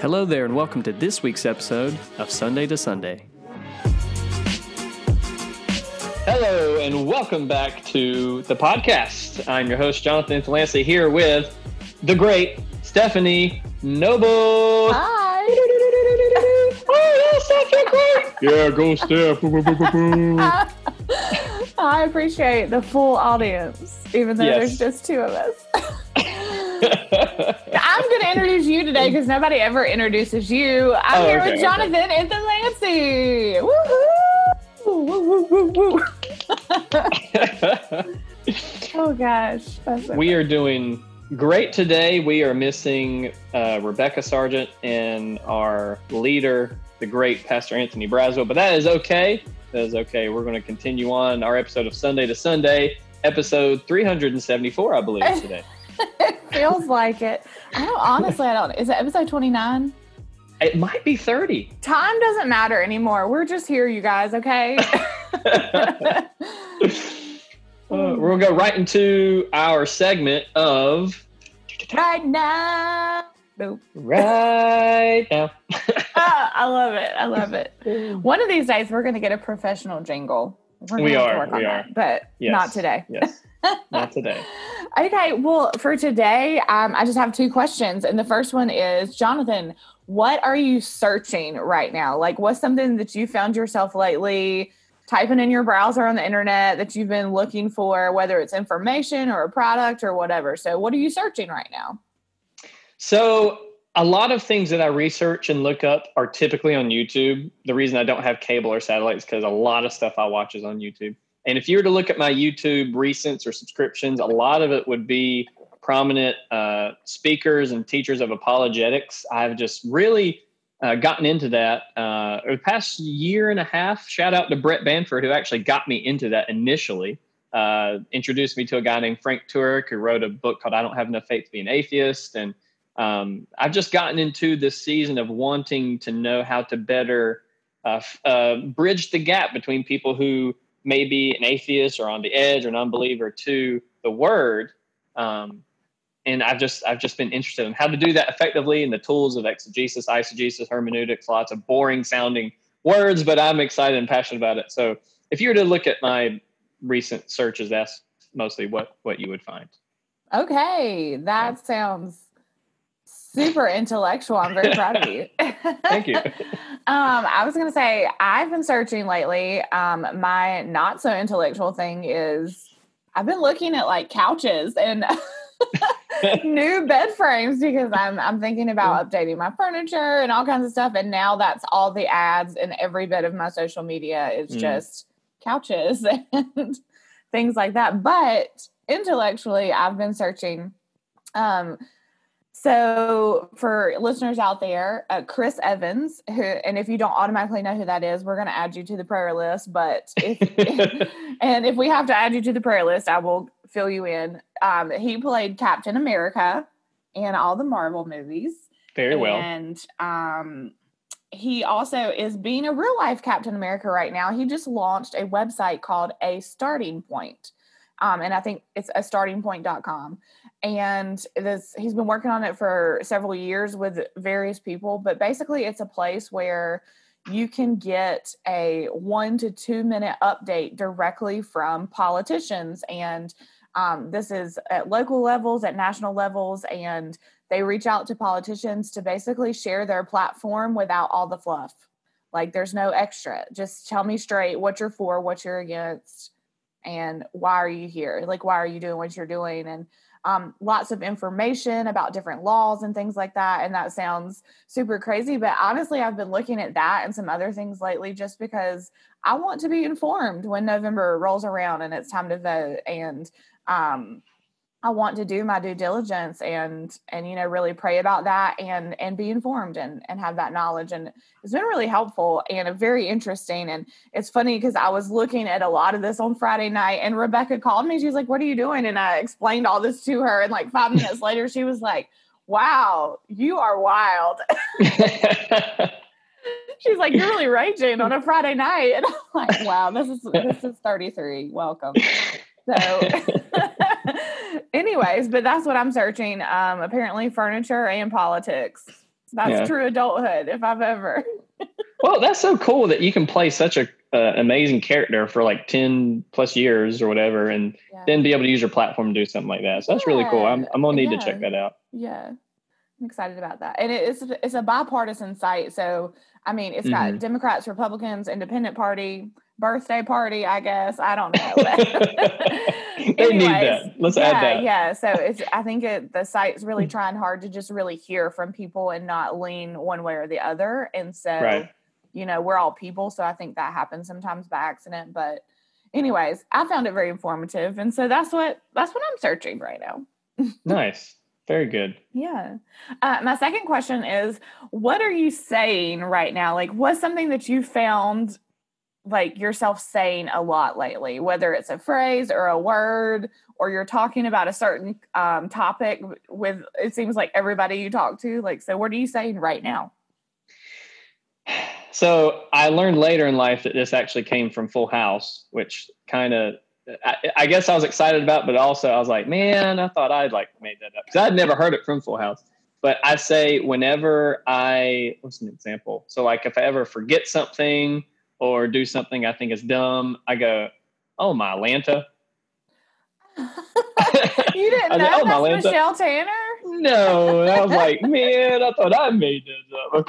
Hello there, and welcome to this week's episode of Sunday to Sunday. Hello, and welcome back to the podcast. I'm your host, Jonathan Delancey, here with the great Stephanie Noble. Hi. Oh, yeah, Steph, you're great. Yeah, go, Steph. Boo, boo, boo, boo, boo. I appreciate the full audience, even though Yes. there's just two of us. I'm going to introduce you today because nobody ever introduces you. I'm Oh, here okay, with Jonathan and Delancey. Woohoo! Woo, woo, woo, woo. oh gosh, so we are doing great today. We are missing uh, Rebecca Sargent and our leader, the great Pastor Anthony Braswell, but that is okay. That is okay. We're going to continue on our episode of Sunday to Sunday, episode 374, I believe, today. feels like it. I don't honestly. I don't. Is it episode 29? It might be 30. Time doesn't matter anymore. We're just here, you guys. Okay. Uh, to go right into our segment of right now. Nope. Right Now. Ah, I love it. I love it. One of these days, we're going to get a professional jingle. We're We gonna are, work on we that, but Yes. not today. Yes, not today. Okay. Well, for today, um, I just have two questions, and the first one is, Jonathan, what are you searching right now? Like, what's something that you found yourself lately typing in your browser on the internet that you've been looking for, whether it's information or a product or whatever? So, what are you searching right now? So a lot of things that I research and look up are typically on YouTube. The reason I don't have cable or satellite is because a lot of stuff I watch is on YouTube. And if you were to look at my YouTube recents or subscriptions, a lot of it would be prominent uh, speakers and teachers of apologetics. I've just really uh, gotten into that uh, over the past year and a half. Shout out to Brett Banford, who actually got me into that initially. Uh, introduced me to a guy named Frank Turek, who wrote a book called "I Don't Have Enough Faith to Be an Atheist," and um, I've just gotten into this season of wanting to know how to better uh, uh, bridge the gap between people who may be an atheist or on the edge or an unbeliever to the Word. Um, and I've just I've just been interested in how to do that effectively and the tools of exegesis, eisegesis, hermeneutics, lots of boring sounding words, but I'm excited and passionate about it. So if you were to look at my recent searches, that's mostly what what you would find. Okay, that sounds super intellectual. I'm very proud of you. Thank you. um, I was going to say, I've been searching lately. Um, my not so intellectual thing is I've been looking at like couches and new bed frames because I'm I'm thinking about updating my furniture and all kinds of stuff. And now that's all the ads and every bit of my social media is Mm. just couches and things like that. But intellectually, I've been searching. Um, so for listeners out there, uh, Chris Evans, who, and if you don't automatically know who that is, we're going to add you to the prayer list. But if, and if we have to add you to the prayer list, I will fill you in. Um, he played Captain America in all the Marvel movies. Very well. And um, he also is being a real life Captain America right now. He just launched a website called A Starting Point. Um, and I think it's a startingpoint.com. And this he's been working on it for several years with various people, but basically it's a place where you can get a one to two minute update directly from politicians and um, this is at local levels at national levels and they reach out to politicians to basically share their platform without all the fluff. Like there's no extra. Just tell me straight what you're for, what you're against, and why are you here? Like why are you doing what you're doing? And um, lots of information about different laws and things like that. And that sounds super crazy, but honestly, I've been looking at that and some other things lately just because I want to be informed when November rolls around and it's time to vote. And um, I want to do my due diligence and and you know really pray about that and and be informed and and have that knowledge. And it's been really helpful and very interesting. And it's funny because I was looking at a lot of this on Friday night and Rebecca called me. She's like what are you doing? And I explained all this to her. And like 5 minutes later she was like wow you are wild. She's like you're really raging on a Friday night. And I'm like wow this is this is 33 welcome. So anyways but that's what i'm searching um apparently furniture and politics That's yeah. true adulthood if I've ever. well, that's so cool that you can play such a uh, amazing character for like 10 plus years or whatever and yeah. then be able to use your platform to do something like that. So that's yeah. really cool. I'm, I'm going to need to check that out. Yeah. I'm excited about that. And it's it's a bipartisan site. So I mean, it's got mm-hmm. Democrats, Republicans, Independent Party, birthday party, I guess. I don't know. they Anyways, need that. Let's yeah, add that. Yeah. So it's I think it, the site's really mm. trying hard to just really hear from people and not lean one way or the other. And so right. you know, we're all people. So I think that happens sometimes by accident. But anyways, I found it very informative. And so that's what that's what I'm searching right now. nice. Very good. Yeah. Uh, my second question is what are you saying right now? Like, what's something that you found like yourself saying a lot lately, whether it's a phrase or a word, or you're talking about a certain um, topic with it seems like everybody you talk to. Like, so what are you saying right now? So I learned later in life that this actually came from Full House, which kind of I, I, guess I was excited about, but also I was like, man, I thought I'd like made that up because I'd never heard it from Full House. But I say whenever I what's an example? So like if I ever forget something or do something I think is dumb, I go, "Oh my Atlanta." you didn't know oh, that's Michelle Tanner? No, I was like, man, I thought I made this up.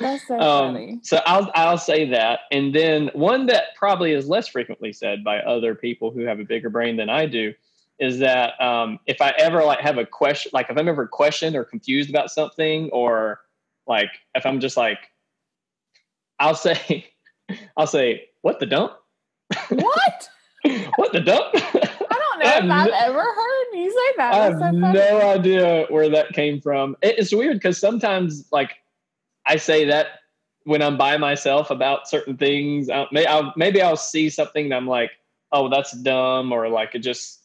That's so um, funny. So I'll I'll say that, and then one that probably is less frequently said by other people who have a bigger brain than I do is that um, if I ever like have a question, like if I'm ever questioned or confused about something, or like if I'm just like, I'll say, I'll say, "What the dump?" What? what the dump? I don't know if I've ever heard you say that. I have so no idea where that came from. It's weird because sometimes, like, I say that when I'm by myself about certain things. I'll, I'll, maybe I'll see something and I'm like, "Oh, that's dumb," or like it just,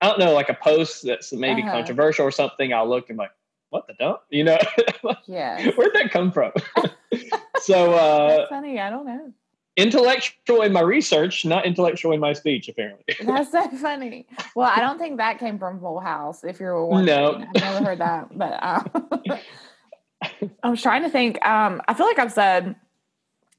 I don't know, like a post that's maybe uh-huh. controversial or something. I'll look and like, "What the dump?" You know? yeah. Where'd that come from? so uh, that's funny. I don't know intellectual in my research, not intellectual in my speech, apparently. That's so funny. Well, I don't think that came from Full House, if you're wondering. No. I've never heard that. But uh, I was trying to think. Um, I feel like I've said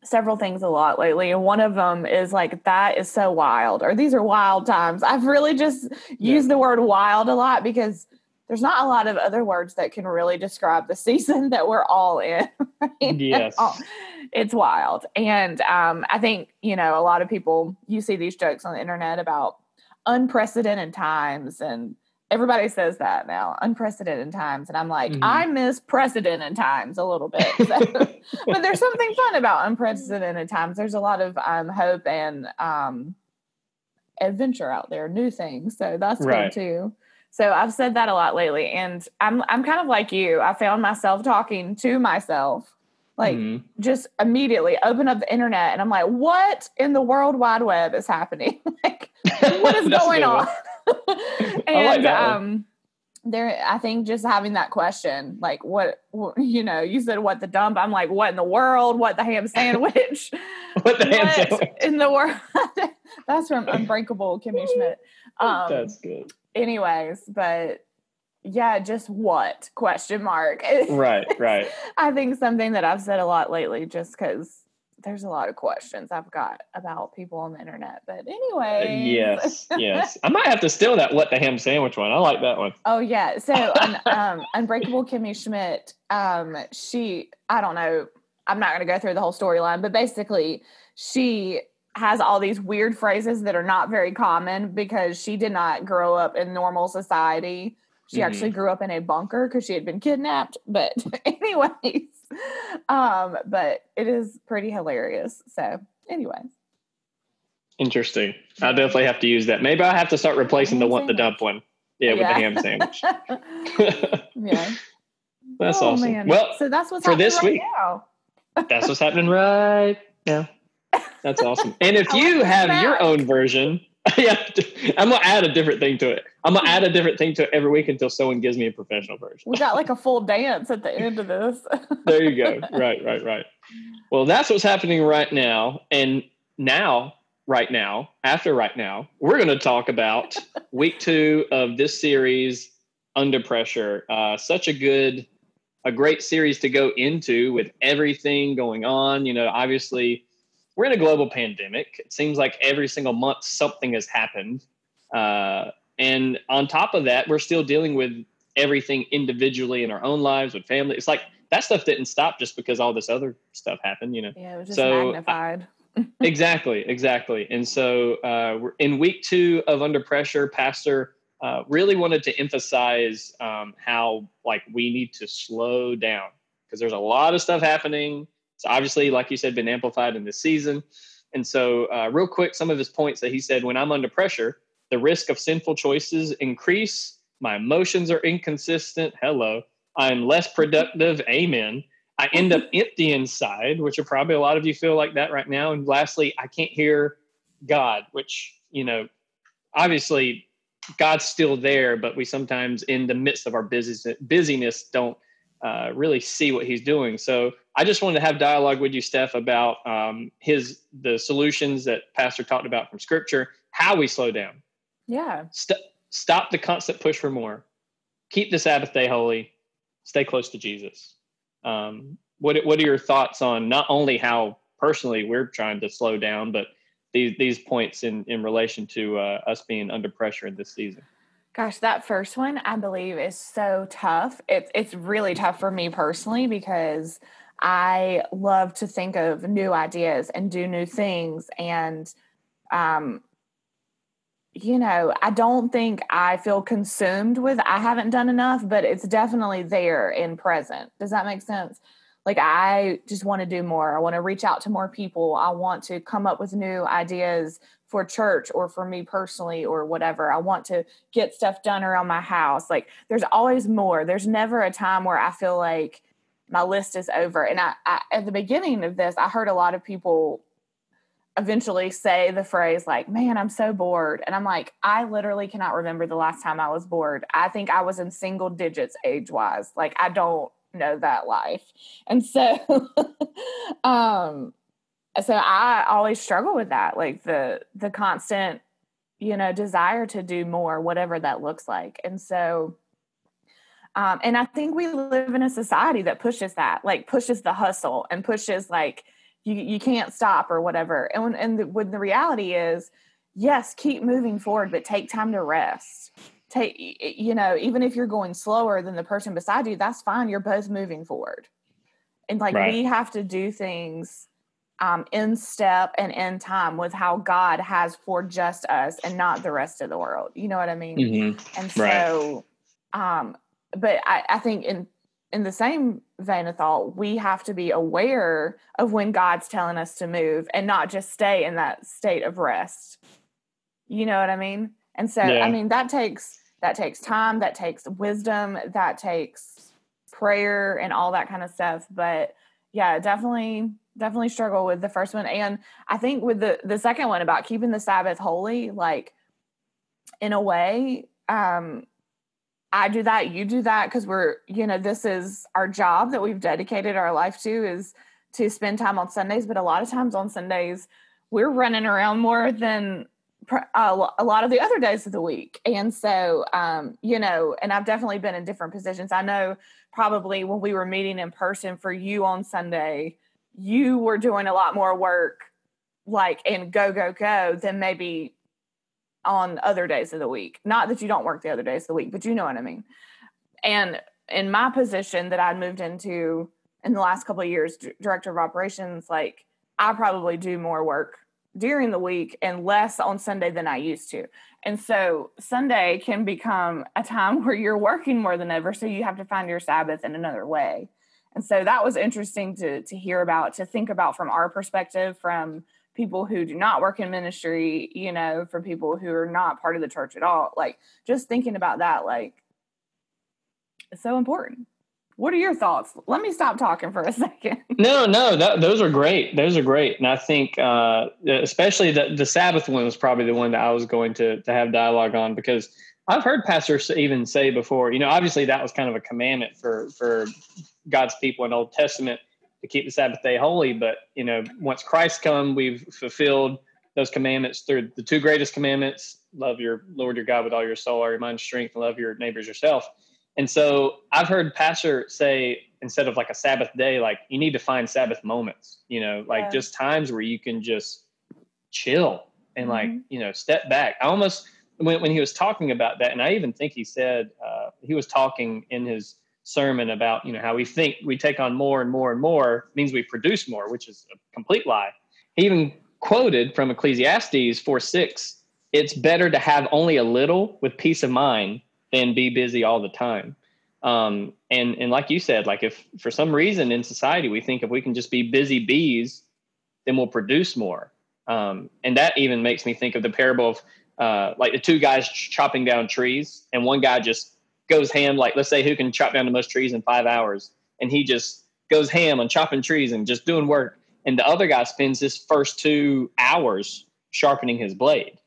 several things a lot lately, and one of them is like, that is so wild, or these are wild times. I've really just used the word wild a lot because there's not a lot of other words that can really describe the season that we're all in. Right? Yes. It's wild. And um, I think, you know, a lot of people, you see these jokes on the internet about unprecedented times and everybody says that now unprecedented times and i'm like mm-hmm. i miss precedented times a little bit so, but there's something fun about unprecedented times there's a lot of um, hope and um, adventure out there new things so that's right. good too so I've said that a lot lately, and I'm I'm kind of like you. I found myself talking to myself, like mm-hmm. just immediately open up the internet, and I'm like, "What in the world wide web is happening? like, what is going on?" and like um, there, I think just having that question, like, what, you know, you said what the dump. I'm like, what in the world? What the ham sandwich? what the ham what sandwich in the world? That's from Unbreakable Kimmy Schmidt. Um, That's good anyways, but yeah, just what question mark. right, right. I think something that I've said a lot lately, just because there's a lot of questions I've got about people on the internet. But anyway, yes, yes, I might have to steal that "what the ham sandwich" one. I like that one. Oh yeah, so un, um, Unbreakable Kimmy Schmidt, um, she, I don't know, I'm not going to go through the whole storyline, but basically, she has all these weird phrases that are not very common because she did not grow up in normal society. She mm-hmm. actually grew up in a bunker because she had been kidnapped. But anyways, um, but it is pretty hilarious. So, anyways. Interesting. I'll definitely have to use that. Maybe I have to start replacing the one the dump one. Yeah, with yeah. the ham sandwich. yeah. That's oh, awesome. Man. Well, so that's what's for this right week. Now. that's what's happening right now. That's awesome. And if you have back. your own version, yeah, I'm gonna add a different thing to it. I'm gonna add a different thing to it every week until someone gives me a professional version. We got like a full dance at the end of this. there you go. Right, right, right. Well, that's what's happening right now. And now, right now, after right now, we're going to talk about week two of this series, Under Pressure. Uh, such a good a great series to go into with everything going on. You know, obviously, we're in a global pandemic. It seems like every single month something has happened. Uh, and on top of that, we're still dealing with everything individually in our own lives with family. It's like that stuff didn't stop just because all this other stuff happened, you know. Yeah, it was just so, magnified. exactly, exactly. And so uh, we're in week two of Under Pressure. Pastor uh, really wanted to emphasize um, how like we need to slow down because there's a lot of stuff happening. It's obviously, like you said, been amplified in this season. And so, uh, real quick, some of his points that he said: when I'm under pressure, the risk of sinful choices increase. My emotions are inconsistent. Hello. I'm less productive. Amen. I end up empty inside, which are probably a lot of you feel like that right now. And lastly, I can't hear God, which, you know, obviously God's still there, but we sometimes in the midst of our busyness, busyness don't uh, really see what he's doing. So I just wanted to have dialogue with you, Steph, about um, his the solutions that Pastor talked about from Scripture, how we slow down. Yeah. St- stop the constant push for more. Keep the Sabbath day holy. Stay close to Jesus. Um, what What are your thoughts on not only how personally we're trying to slow down, but these these points in in relation to uh, us being under pressure in this season? Gosh, that first one I believe is so tough. It's it's really tough for me personally because I love to think of new ideas and do new things and um you know, I don't think I feel consumed with I haven't done enough, but it's definitely there in present. Does that make sense? Like I just want to do more. I want to reach out to more people. I want to come up with new ideas for church or for me personally or whatever. I want to get stuff done around my house. Like there's always more. There's never a time where I feel like my list is over. And I, I at the beginning of this, I heard a lot of people eventually say the phrase like man i'm so bored and i'm like i literally cannot remember the last time i was bored i think i was in single digits age wise like i don't know that life and so um so i always struggle with that like the the constant you know desire to do more whatever that looks like and so um and i think we live in a society that pushes that like pushes the hustle and pushes like you you can't stop or whatever. And when, and the, when the reality is, yes, keep moving forward, but take time to rest. Take you know, even if you're going slower than the person beside you, that's fine. You're both moving forward, and like right. we have to do things um, in step and in time with how God has for just us and not the rest of the world. You know what I mean? Mm-hmm. And so, right. um, but I, I think in in the same vein of thought, we have to be aware of when God's telling us to move and not just stay in that state of rest. You know what I mean? And so, yeah. I mean, that takes that takes time, that takes wisdom, that takes prayer and all that kind of stuff. But yeah, definitely, definitely struggle with the first one. And I think with the the second one about keeping the Sabbath holy, like in a way, um, I do that, you do that because we're, you know, this is our job that we've dedicated our life to is to spend time on Sundays. But a lot of times on Sundays, we're running around more than a lot of the other days of the week. And so, um, you know, and I've definitely been in different positions. I know probably when we were meeting in person for you on Sunday, you were doing a lot more work like in go, go, go than maybe on other days of the week. Not that you don't work the other days of the week, but you know what I mean. And in my position that I'd moved into in the last couple of years, d- director of operations, like I probably do more work during the week and less on Sunday than I used to. And so Sunday can become a time where you're working more than ever. So you have to find your Sabbath in another way. And so that was interesting to to hear about, to think about from our perspective, from people who do not work in ministry, you know, from people who are not part of the church at all. Like just thinking about that, like it's so important. What are your thoughts? Let me stop talking for a second. no, no, that, those are great. Those are great, and I think uh, especially the the Sabbath one was probably the one that I was going to to have dialogue on because I've heard pastors even say before. You know, obviously that was kind of a commandment for for God's people in Old Testament to keep the Sabbath day holy. But you know, once Christ come, we've fulfilled those commandments through the two greatest commandments: love your Lord your God with all your soul, all your mind, strength, and love your neighbors yourself. And so I've heard pastor say instead of like a Sabbath day, like you need to find Sabbath moments, you know, like Yeah. just times where you can just chill and like, Mhm. you know, step back. I almost, when, when he was talking about that, and I even think he said, uh, he was talking in his sermon about, you know, how we think we take on more and more and more means we produce more, which is a complete lie. He even quoted from Ecclesiastes 4 6, it's better to have only a little with peace of mind than be busy all the time. Um, and and like you said, like if for some reason in society we think if we can just be busy bees, then we'll produce more. Um, and that even makes me think of the parable of uh, like the two guys ch- chopping down trees, and one guy just goes ham. Like let's say who can chop down the most trees in five hours, and he just goes ham on chopping trees and just doing work. And the other guy spends his first two hours sharpening his blade.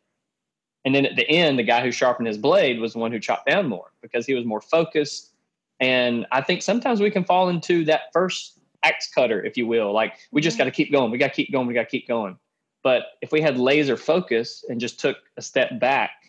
And then at the end, the guy who sharpened his blade was the one who chopped down more because he was more focused. And I think sometimes we can fall into that first axe cutter, if you will. Like we just mm-hmm. got to keep going. We got to keep going. We got to keep going. But if we had laser focus and just took a step back,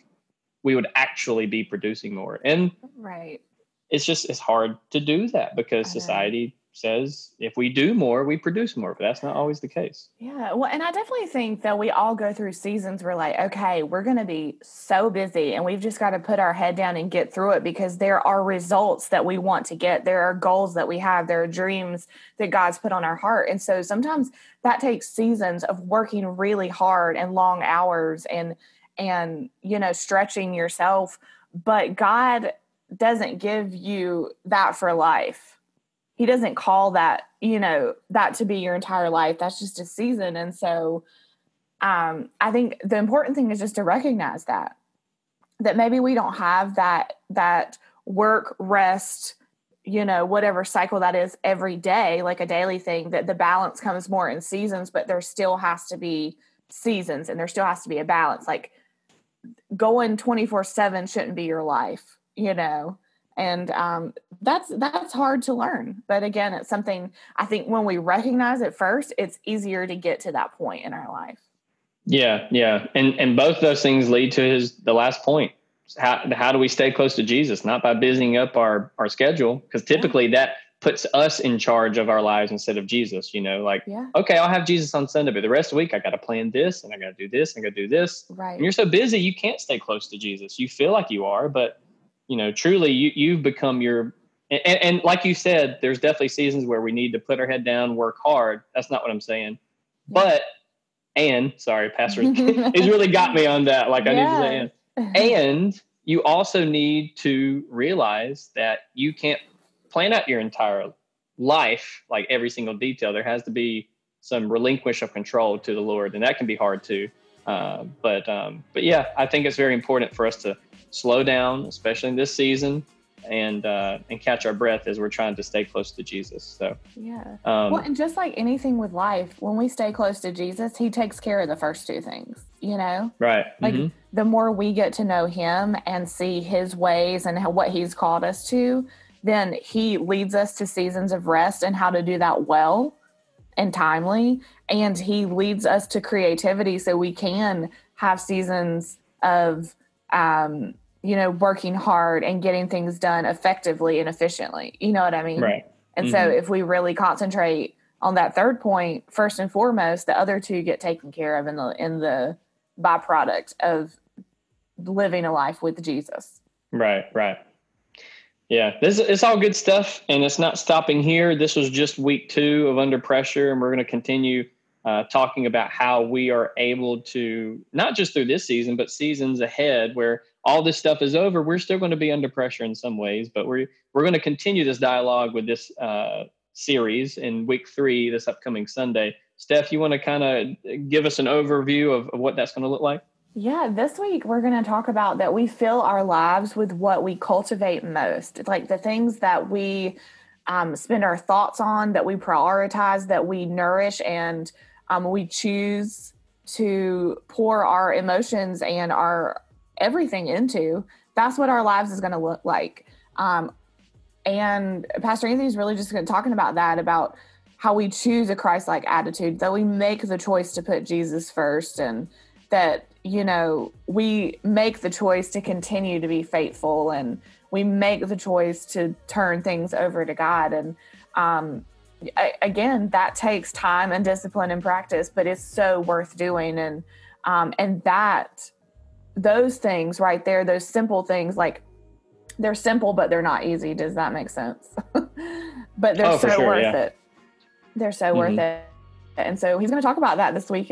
we would actually be producing more. And Right. it's just it's hard to do that because society says if we do more, we produce more. But that's not always the case. Yeah. Well, and I definitely think that we all go through seasons where, like, okay, we're going to be so busy and we've just got to put our head down and get through it because there are results that we want to get. There are goals that we have. There are dreams that God's put on our heart. And so sometimes that takes seasons of working really hard and long hours and, and, you know, stretching yourself. But God doesn't give you that for life. He doesn't call that you know that to be your entire life. That's just a season. And so um i think the important thing is just to recognize that that maybe we don't have that that work rest you know whatever cycle that is every day like a daily thing that the balance comes more in seasons but there still has to be seasons and there still has to be a balance. Like going 24 7 shouldn't be your life you know? And um, that's that's hard to learn. But again it's something i think when we recognize it first it's easier to get to that point in our life. Yeah, yeah, and and both those things lead to his the last point. How how do we stay close to Jesus? Not by busying up our our schedule, because typically that puts us in charge of our lives instead of Jesus. You know, like yeah okay, I'll have Jesus on Sunday, but the rest of the week I got to plan this and I got to do this and I got to do this. right And you're so busy, you can't stay close to Jesus. You feel like you are, but you know, truly, you you've become your. And, and like you said, there's definitely seasons where we need to put our head down, work hard. That's not what I'm saying, but and sorry, Pastor, he's really got me on that. Like I need to say, and. and you also need to realize that you can't plan out your entire life like every single detail. There has to be some relinquish of control to the lord and that can be hard too. Uh, but um, but yeah i think it's very important for us to slow down especially in this season and uh, and catch our breath as we're trying to stay close to jesus. So yeah. um, well and just like anything with life when we stay close to jesus he takes care of the first two things you know? Right. Like Mhm. the more we get to know him and see his ways and how, what he's called us to then he leads us to seasons of rest and how to do that well and timely. And he leads us to creativity so we can have seasons of um you know working hard and getting things done effectively and efficiently. You know what i mean? Right. And so Mhm. if we really concentrate on that third point first and foremost the other two get taken care of in the in the byproduct of living a life with jesus. Right, right. Yeah, this it's all good stuff, and it's not stopping here. This was just week two of Under Pressure, and we're going to continue uh, talking about how we are able to not just through this season, but seasons ahead, where all this stuff is over. We're still going to be under pressure in some ways, but we're we're going to continue this dialogue with this uh, series in week three, this upcoming Sunday. Steph, you want to kind of give us an overview of, of what that's going to look like? Yeah this week we're going to talk about that we fill our lives with what we cultivate most like the things that we um, spend our thoughts on that we prioritize that we nourish and um, we choose to pour our emotions and our everything into. That's what our lives is going to look like. Um, and pastor anthony's really just gonna- talking about that about how we choose a christ-like attitude that we make the choice to put jesus first and that you know we make the choice to continue to be faithful and we make the choice to turn things over to god and um, again, that takes time and discipline and practice, but it's so worth doing. And um, and that those things right there, those simple things, like they're simple, but they're not easy. Does that make sense? but they're Oh, so sure, worth yeah. it. They're so worth Mhm. it. And so he's going to talk about that this week.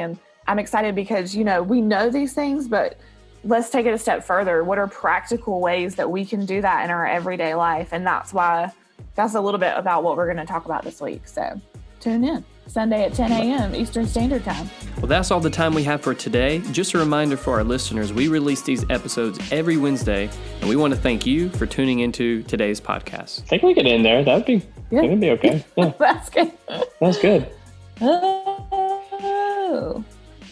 And I'm excited because, you know, we know these things, but let's take it a step further. What are practical ways that we can do that in our everyday life? And that's why that's a little bit about what we're going to talk about this week. So tune in Sunday at 10 a.m. Eastern Standard Time. Well, that's all the time we have for today. Just a reminder for our listeners we release these episodes every Wednesday, and we want to thank you for tuning into today's podcast. I think we could end there. That would be Yeah. that would be okay. Yeah, that's good. that's good.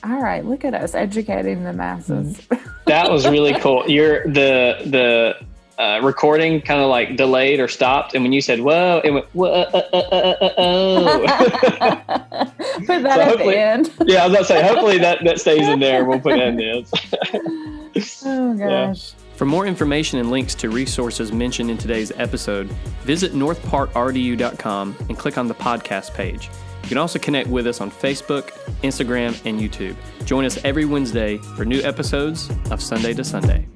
All right, look at us educating the masses. That was really cool. You're the the uh, recording kind of like delayed or stopped, and when you said "whoa," it went "whoa." Uh, uh, uh, uh, uh, oh. Put that So at the hopefully- end. yeah, I was about to say. Hopefully that that stays in there. We'll put it in there. Oh gosh. For more information and links to resources mentioned in today's episode, visit northparkrdu.com and click on the podcast page. You can also connect with us on Facebook, Instagram, and YouTube. Join us every Wednesday for new episodes of Sunday to Sunday.